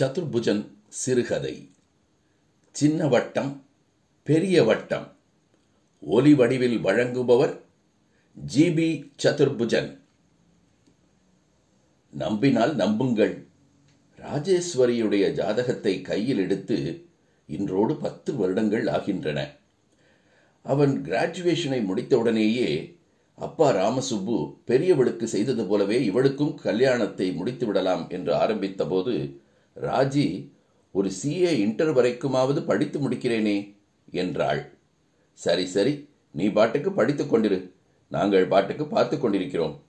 சதுர்புஜன் சிறுகதை. சின்ன வட்டம் பெரிய வட்டம் ஒலி வடிவில் வழங்குபவர் ஜிபி சதுர்புஜன். நம்பினால் நம்புங்கள். ராஜேஸ்வரியுடைய ஜாதகத்தை கையில் எடுத்து இன்றோடு பத்து வருடங்கள் ஆகின்றன. அவன் கிராஜுவேஷனை முடித்தவுடனேயே அப்பா ராமசுப்பு பெரியவளுக்கு செய்தது போலவே இவளுக்கும் கல்யாணத்தை முடித்து விடலாம் என்று ஆரம்பித்தபோது போது ராஜி ஒரு சிஏ இன்டர் வரைக்குமாவது படித்து முடிக்கிறேனே என்றாள். சரி சரி நீ பாட்டுக்கு படித்து கொண்டிரு. நாங்கள் பாட்டுக்கு பார்த்து கொண்டிருக்கிறோம்.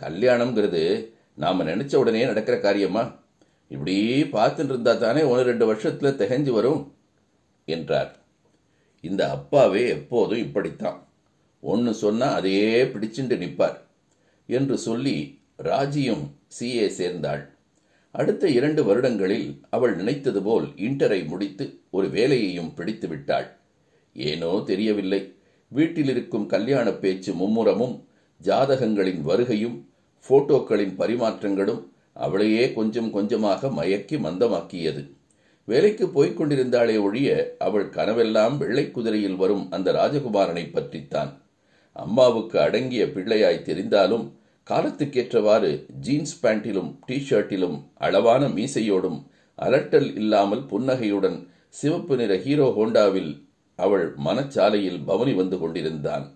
கல்யாணம்ங்கிறது நாம் நினைச்ச உடனே நடக்கிற காரியமா இப்படி பார்த்துட்டு இருந்தா தானே ஒன்று ரெண்டு வருஷத்தில் திகஞ்சு வரும் என்றார். இந்த அப்பாவே எப்போதும் இப்படித்தான். ஒன்று சொன்னால் அதையே பிடிச்சுண்டு நிற்பார் என்று சொல்லி ராஜியும் சிஏ சேர்ந்தாள். அடுத்த இரண்டு வருடங்களில் அவள் நினைத்தது போல் இன்டரை முடித்து ஒரு வேலையையும் பிடித்து விட்டாள். ஏனோ தெரியவில்லை. வீட்டில் இருக்கும் கல்யாண பேச்சு மும்முரமும் ஜாதகங்களின் வருகையும் போட்டோக்களின் பரிமாற்றங்களும் அவளையே கொஞ்சம் கொஞ்சமாக மயக்கி மந்தமாக்கியது. வேலைக்கு போய்க் கொண்டிருந்தாளே ஒழிய அவள் கனவெல்லாம் வெள்ளை குதிரையில் வரும் அந்த ராஜகுமாரனை பற்றித்தான். அம்மாவுக்கு அடங்கிய பிள்ளையாய் தெரிந்தாலும் காலத்துக்கேற்றவாறு ஜீன்ஸ் பேண்டிலும் டி ஷர்ட்டிலும் அளவான மீசையோடும் அலட்டல் இல்லாமல் புன்னகையுடன் சிவப்பு நிற ஹீரோ ஹோண்டாவில் அவள் மனச்சாலையில் பவனி வந்து கொண்டிருந்தான்.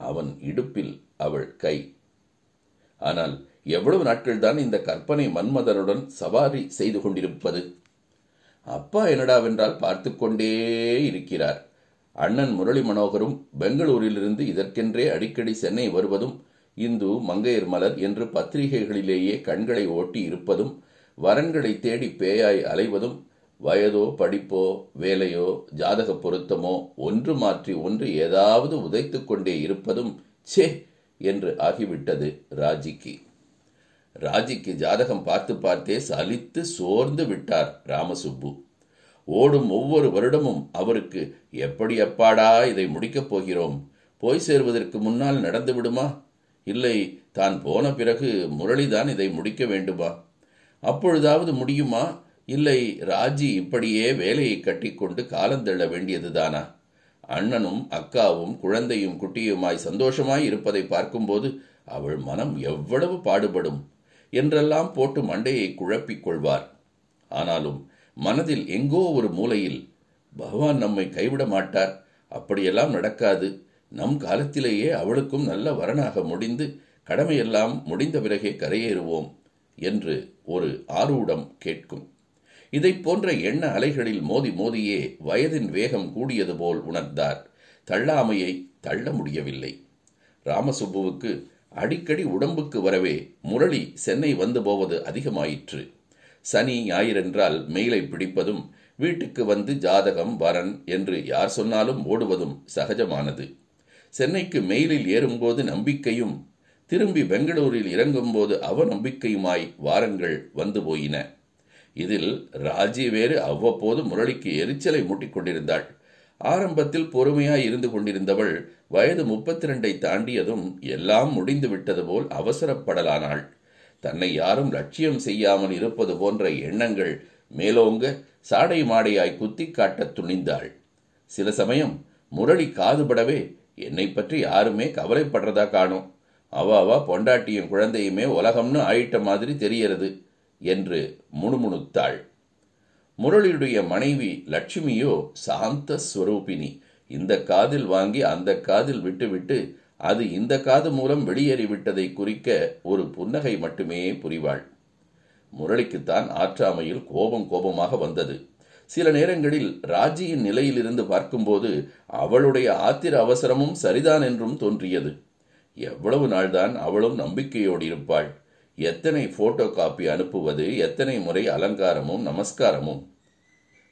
அவன் இடுப்பில் அவள் கை. ஆனால் எவ்வளவு நாட்கள்தான் இந்த கற்பனை மன்மதனுடன் சவாரி செய்து கொண்டிருப்பது? அப்பா என்னடாவென்றால் பார்த்து கொண்டே இருக்கிறார். அண்ணன் முரளி மனோகரும் பெங்களூரிலிருந்து இதற்கென்றே அடிக்கடி சென்னை வருவதும் இந்து மங்கையர் மலர் என்று பத்திரிகைகளிலேயே கண்களை ஓட்டி இருப்பதும் வரன்களை தேடி பேயாய் அலைவதும் வயதோ படிப்போ வேலையோ ஜாதக பொருத்தமோ ஒன்று மாற்றி ஒன்று ஏதாவது உதைத்து கொண்டே இருப்பதும் சே என்று ஆகிவிட்டது ராஜிக்கு. ராஜிக்கு ஜாதகம் பார்த்து பார்த்தே சலித்து சோர்ந்து விட்டார் ராமசுப்பு. ஓடும் ஒவ்வொரு வருடமும் அவருக்கு எப்படி அப்பாடா இதை முடிக்கப் போகிறோம்? போய் சேர்வதற்கு முன்னால் நடந்து விடுமா? இல்லை தான் போன பிறகு முரளிதான் இதை முடிக்க வேண்டுமா? அப்பொழுதாவது முடியுமா? இல்லை ராஜி இப்படியே வேலையை கட்டிக்கொண்டு காலந்தள்ள வேண்டியதுதானா? அண்ணனும் அக்காவும் குழந்தையும் குட்டியுமாய் சந்தோஷமாய் இருப்பதை பார்க்கும்போது அவள் மனம் எவ்வளவு பாடுபடும் என்றெல்லாம் போட்டு மண்டையை குழப்பிக் கொள்வார். ஆனாலும் மனதில் எங்கோ ஒரு மூலையில் பகவான் நம்மை கைவிட மாட்டார் அப்படியெல்லாம் நடக்காது. நம் காலத்திலேயே அவளுக்கும் நல்ல வரனாக முடிந்து கடமையெல்லாம் முடிந்த பிறகே கரையேறுவோம் என்று ஒரு ஆரூடம் கேட்கும். இதை போன்ற எண்ண அலைகளில் மோதி மோதியே வயதின் வேகம் கூடியது போல் உணர்ந்தார். தள்ளாமையை தள்ள முடியவில்லை. ராமசுப்புவுக்கு அடிக்கடி உடம்புக்கு வரவே முரளி சென்னை வந்து போவது அதிகமாயிற்று. சனி ஞாயிறென்றால் மெயிலை பிடிப்பதும் வீட்டுக்கு வந்து ஜாதகம் வரன் என்று யார் சொன்னாலும் ஓடுவதும் சகஜமானது. சென்னைக்கு மெயிலில் ஏறும்போது நம்பிக்கையும் திரும்பி பெங்களூரில் இறங்கும்போது அவநம்பிக்கையுமாய் வாரங்கள் வந்து போயின. இதில் ராஜி வேறு அவ்வப்போது முரளிக்கு எரிச்சலை மூட்டிக் கொண்டிருந்தாள். ஆரம்பத்தில் பொறுமையாய் இருந்து கொண்டிருந்தவள் வயது முப்பத்தி ரெண்டை தாண்டியதும் எல்லாம் முடிந்து விட்டது போல் அவசரப்படலானாள். தன்னை யாரும் லட்சியம் செய்யாமல் இருப்பது போன்ற எண்ணங்கள் மேலோங்க சாடை மாடையாய் குத்தி காட்டத் துணிந்தாள். சில சமயம் முரளி காதுபடவே என்னை பற்றி யாருமே கவலைப்படுறதா காணும். அவாவா பொண்டாட்டியும் குழந்தையுமே உலகம்னு ஆயிட்ட மாதிரி தெரியறது என்று முணுமுணுத்தாள். முரளியுடைய மனைவி லட்சுமியோ சாந்த ஸ்வரூபினி இந்த காதில் வாங்கி அந்த காதில் விட்டுவிட்டு அது இந்த காது மூலம் வெளியேறிவிட்டதை குறிக்க ஒரு புன்னகை மட்டுமே புரிவாள். முரளிக்குத்தான் ஆற்றாமையில் கோபம் கோபமாக வந்தது. சில நேரங்களில் ராஜியின் நிலையிலிருந்து பார்க்கும்போது அவளுடைய ஆத்திர அவசரமும் சரிதான் என்றும் தோன்றியது. எவ்வளவு நாள்தான் அவளும் நம்பிக்கையோடு இருப்பாள். எத்தனை போட்டோ காப்பி அனுப்புவது எத்தனை முறை அலங்காரமும் நமஸ்காரமும்.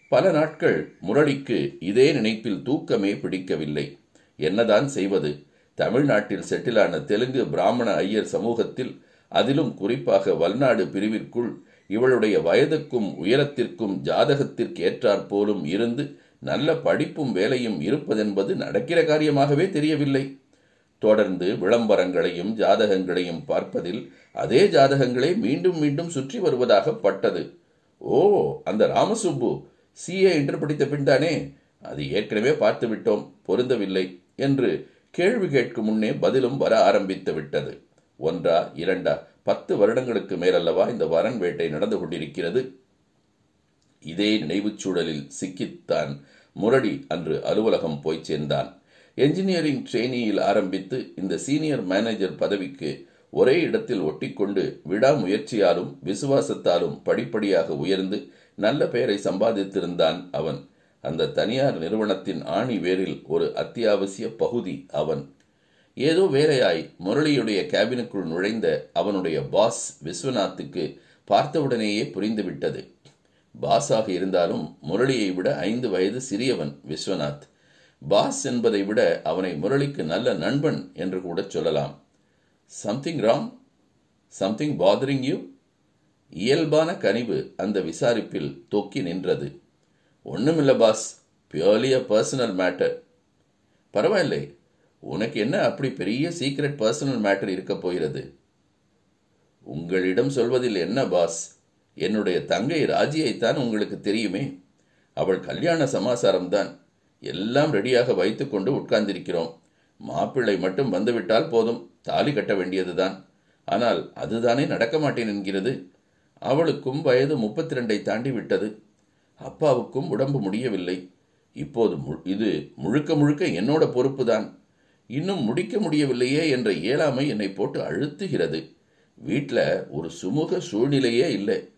பல நாட்கள் முரளிக்கு இதே நினைப்பில் தூக்கமே பிடிக்கவில்லை. என்னதான் செய்வது? தமிழ்நாட்டில் செட்டிலான தெலுங்கு பிராமண ஐயர் சமூகத்தில் அதிலும் குறிப்பாக வல்நாடு பிரிவிற்குள் இவளுடைய வயதுக்கும் உயரத்திற்கும் ஜாதகத்திற்கு ஏற்றாற் போலும் இருந்து நல்ல படிப்பும் வேலையும் இருப்பதென்பது நடக்கிற காரியமாகவே தெரியவில்லை. தொடர்ந்து விளம்பரங்களையும் ஜாதகங்களையும் பார்ப்பதில் அதே ஜாதகங்களே மீண்டும் மீண்டும் சுற்றி வருவதாக பட்டது. ஓ அந்த ராமசுப்பு சிஏ என்று படித்த பின்தானே அது ஏற்கனவே பார்த்து விட்டோம் பொருந்தவில்லை என்று கேள்வி கேட்கும் முன்னே பதிலும் வர ஆரம்பித்து விட்டது. ஒன்றா இரண்டா பத்து வருடங்களுக்கு மேலல்லவா இந்த வரன் வேட்டை நடந்து கொண்டிருக்கிறது. இதே நினைவுச் சூழலில் சிக்கித்தான் முரடி அன்று அலுவலகம் போய் சேர்ந்தான். என்ஜினியரிங் ட்ரெயினியில் ஆரம்பித்து இந்த சீனியர் மேனேஜர் பதவிக்கு ஒரே இடத்தில் ஒட்டிக்கொண்டு விடாமுயற்சியாலும் விசுவாசத்தாலும் படிப்படியாக உயர்ந்து நல்ல பெயரை சம்பாதித்திருந்தான் அவன். அந்த தனியார் நிறுவனத்தின் ஆணி வேரில் ஒரு அத்தியாவசிய பகுதி அவன். ஏதோ வேலையாய் முரளியுடைய கேபினுக்குள் நுழைந்த அவனுடைய பாஸ் விஸ்வநாத்துக்கு பார்த்தவுடனேயே புரிந்துவிட்டது. பாஸாக இருந்தாலும் முரளியை விட ஐந்து வயது சிறியவன் விஸ்வநாத். பாஸ் என்பதை விட அவனை முரளிக்கு நல்ல நண்பன் என்று கூட சொல்லலாம். Something wrong something bothering you இயல்பான கனிவு அந்த விசாரிப்பில் தொக்கி நின்றது. ஒன்றுமில்ல boss purely a personal matter பரவாயில்லை உனக்கு என்ன அப்படி பெரிய சீக்ரெட் பர்சனல் மேட்டர் இருக்க போகிறது? உங்களிடம் சொல்வதில் என்ன பாஸ் என்னுடைய தங்கை ராஜியைத்தான் உங்களுக்கு தெரியுமே. அவள் கல்யாண சமாசாரம்தான். எல்லாம் ரெடியாக வைத்துக்கொண்டு உட்கார்ந்திருக்கிறோம். மாப்பிள்ளை மட்டும் வந்துவிட்டால் போதும். தாலி கட்ட வேண்டியதுதான். ஆனால் அதுதானே நடக்க மாட்டேன் என்கிறது. அவளுக்கும் வயது முப்பத்தி ரெண்டை தாண்டி விட்டது. அப்பாவுக்கும் உடம்பு முடியவில்லை. இப்போது இது முழுக்க முழுக்க என்னோட பொறுப்புதான். இன்னும் முடிக்க முடியவில்லையே என்ற இயலாமை என்னை போட்டு அழுத்துகிறது. வீட்டில் ஒரு சுமூக சூழ்நிலையே இல்லை.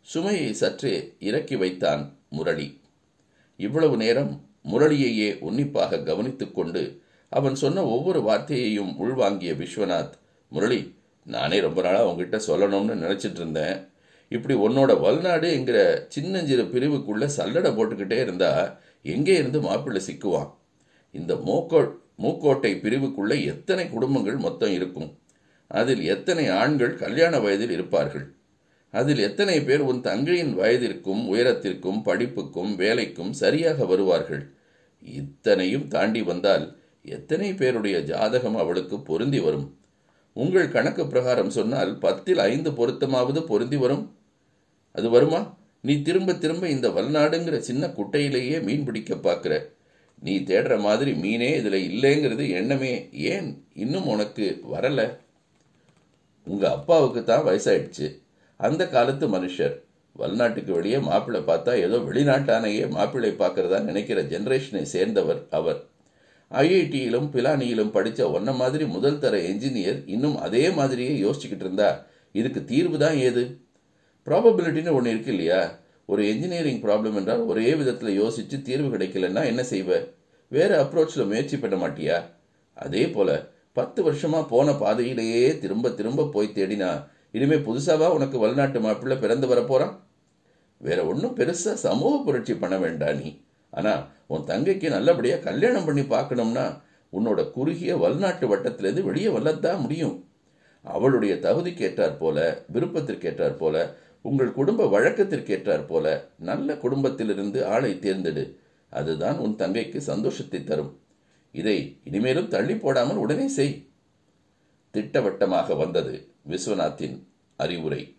சுமையை சற்றே இறக்கி வைத்தான் முரளி. இவ்வளவு நேரம் முரளியையே உன்னிப்பாக கவனித்துக் கொண்டு அவன் சொன்ன ஒவ்வொரு வார்த்தையையும் உள்வாங்கிய விஸ்வநாத் முரளி நானே ரொம்ப நாளாக உங்ககிட்ட சொல்லணும்னு நினச்சிட்டு இருந்தேன். இப்படி உன்னோட வல்நாடு என்கிற சின்னஞ்சிறு பிரிவுக்குள்ள சல்லடை போட்டுக்கிட்டே இருந்தா எங்கே இருந்து மாப்பிள்ளை சிக்குவான்? இந்த மோக்கோள் மூக்கோட்டை பிரிவுக்குள்ள எத்தனை குடும்பங்கள் மொத்தம் இருக்கும்? அதில் எத்தனை ஆண்கள் கல்யாண வயதில் இருப்பார்கள்? அதில் எத்தனை பேர் உன் தங்கையின் வயதிற்கும் உயரத்திற்கும் படிப்புக்கும் வேலைக்கும் சரியாக வருவார்கள்? இத்தனையும் தாண்டி வந்தால் எத்தனை பேருடைய ஜாதகம் அவளுக்கு பொருந்தி வரும்? உங்கள் கணக்கு பிரகாரம் சொன்னால் பத்தில் ஐந்து பொருத்தமாவது பொருந்தி வரும். அது வருமா? நீ திரும்ப திரும்ப இந்த வல்நாடுங்கிற சின்ன குட்டையிலேயே மீன் பிடிக்க பார்க்குற. நீ தேடுற மாதிரி மீனே இதில் இல்லைங்கிறது எண்ணமே. ஏன் இன்னும் உனக்கு வரலை? உங்கள் அப்பாவுக்கு தான் வயசாயிடுச்சு. அந்த காலத்து மனுஷர் வல்நாட்டுக்கு வெளியே மாப்பிள்ளை பார்த்தா ஏதோ வெளிநாட்டானையே மாப்பிள்ளை பார்க்கறதா நினைக்கிற ஜென்ரேஷனை சேர்ந்தவர் அவர். ஐஐடியிலும் பிலானியிலும் படித்த ஒன்ன மாதிரி முதல் தர என்ஜினியர் இன்னும் அதே மாதிரியே யோசிச்சுக்கிட்டு இருந்தா. இதுக்கு தீர்வு தான் ஏது? ப்ராபபிலிட்டின்னு ஒன்று இருக்கு இல்லையா? ஒரு என்ஜினியரிங் ப்ராப்ளம் என்றால் ஒரே விதத்தில் யோசித்து தீர்வு கிடைக்கலன்னா என்ன செய்வ? வேறு அப்ரோச்சில் முயற்சி பண்ண மாட்டியா? அதே போல பத்து வருஷமாக போன பாதையிலேயே திரும்ப திரும்ப போய் தேடினா இனிமேல் புதுசாவா உனக்கு வல்நாட்டு மாப்பிள்ளை பிறந்து வரப்போறான் வேற ஒன்றும் பெருசாக சமூக புரட்சி பண்ண வேண்டாம் நீ. ஆனால் உன் தங்கைக்கு நல்லபடியாக கல்யாணம் பண்ணி பார்க்கணும்னா உன்னோட குறுகிய வல்நாட்டு வட்டத்திலேருந்து வெளியே வளர்த்தா முடியும். அவளுடைய தகுதிக்கேற்றாற் போல விருப்பத்திற்கேற்றாற் போல உங்கள் குடும்ப வழக்கத்திற்கேற்றார் போல நல்ல குடும்பத்திலிருந்து ஆளை தேர்ந்தெடு. அதுதான் உன் தங்கைக்கு சந்தோஷத்தை தரும். இதை இனிமேலும் தள்ளி போடாமல் உடனே செய். திட்டவட்டமாக வந்தது விஸ்வநாத்தின் அறிவுரை.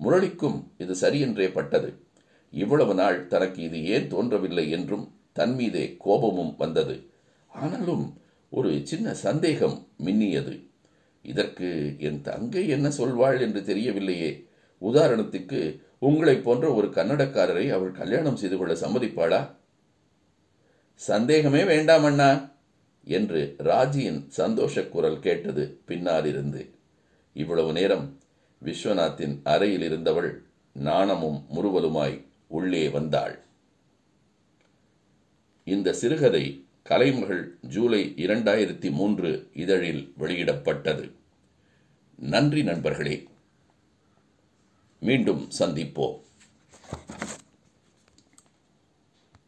முரளிக்கும் இது சரியென்றே பட்டது. இவ்வளவு நாள் தனக்கு இது ஏன் தோன்றவில்லை என்றும் தன் மீதே கோபமும் வந்தது. ஆனாலும் ஒரு சின்ன சந்தேகம் மின்னியது. இதற்கு என் தங்கை என்ன சொல்வாள் என்று தெரியவில்லையே. உதாரணத்துக்கு உங்களைப் போன்ற ஒரு கன்னடக்காரரை அவள் கல்யாணம் செய்து கொள்ள சம்மதிப்பாளா? சந்தேகமே வேண்டாம் அண்ணா என்று ராஜியின் சந்தோஷ குரல் கேட்டது பின்னாலிருந்து. இவ்வளவு நேரம் விஸ்வநாத்தின் அறையில் இருந்தவள் நாணமும் முறுவலுமாய் உள்ளே வந்தாள். இந்த சிறுகதை கலைமகள் ஜூலை இரண்டாயிரத்தி மூன்று இதழில் வெளியிடப்பட்டது. நன்றி நண்பர்களே. மீண்டும் சந்திப்போம்.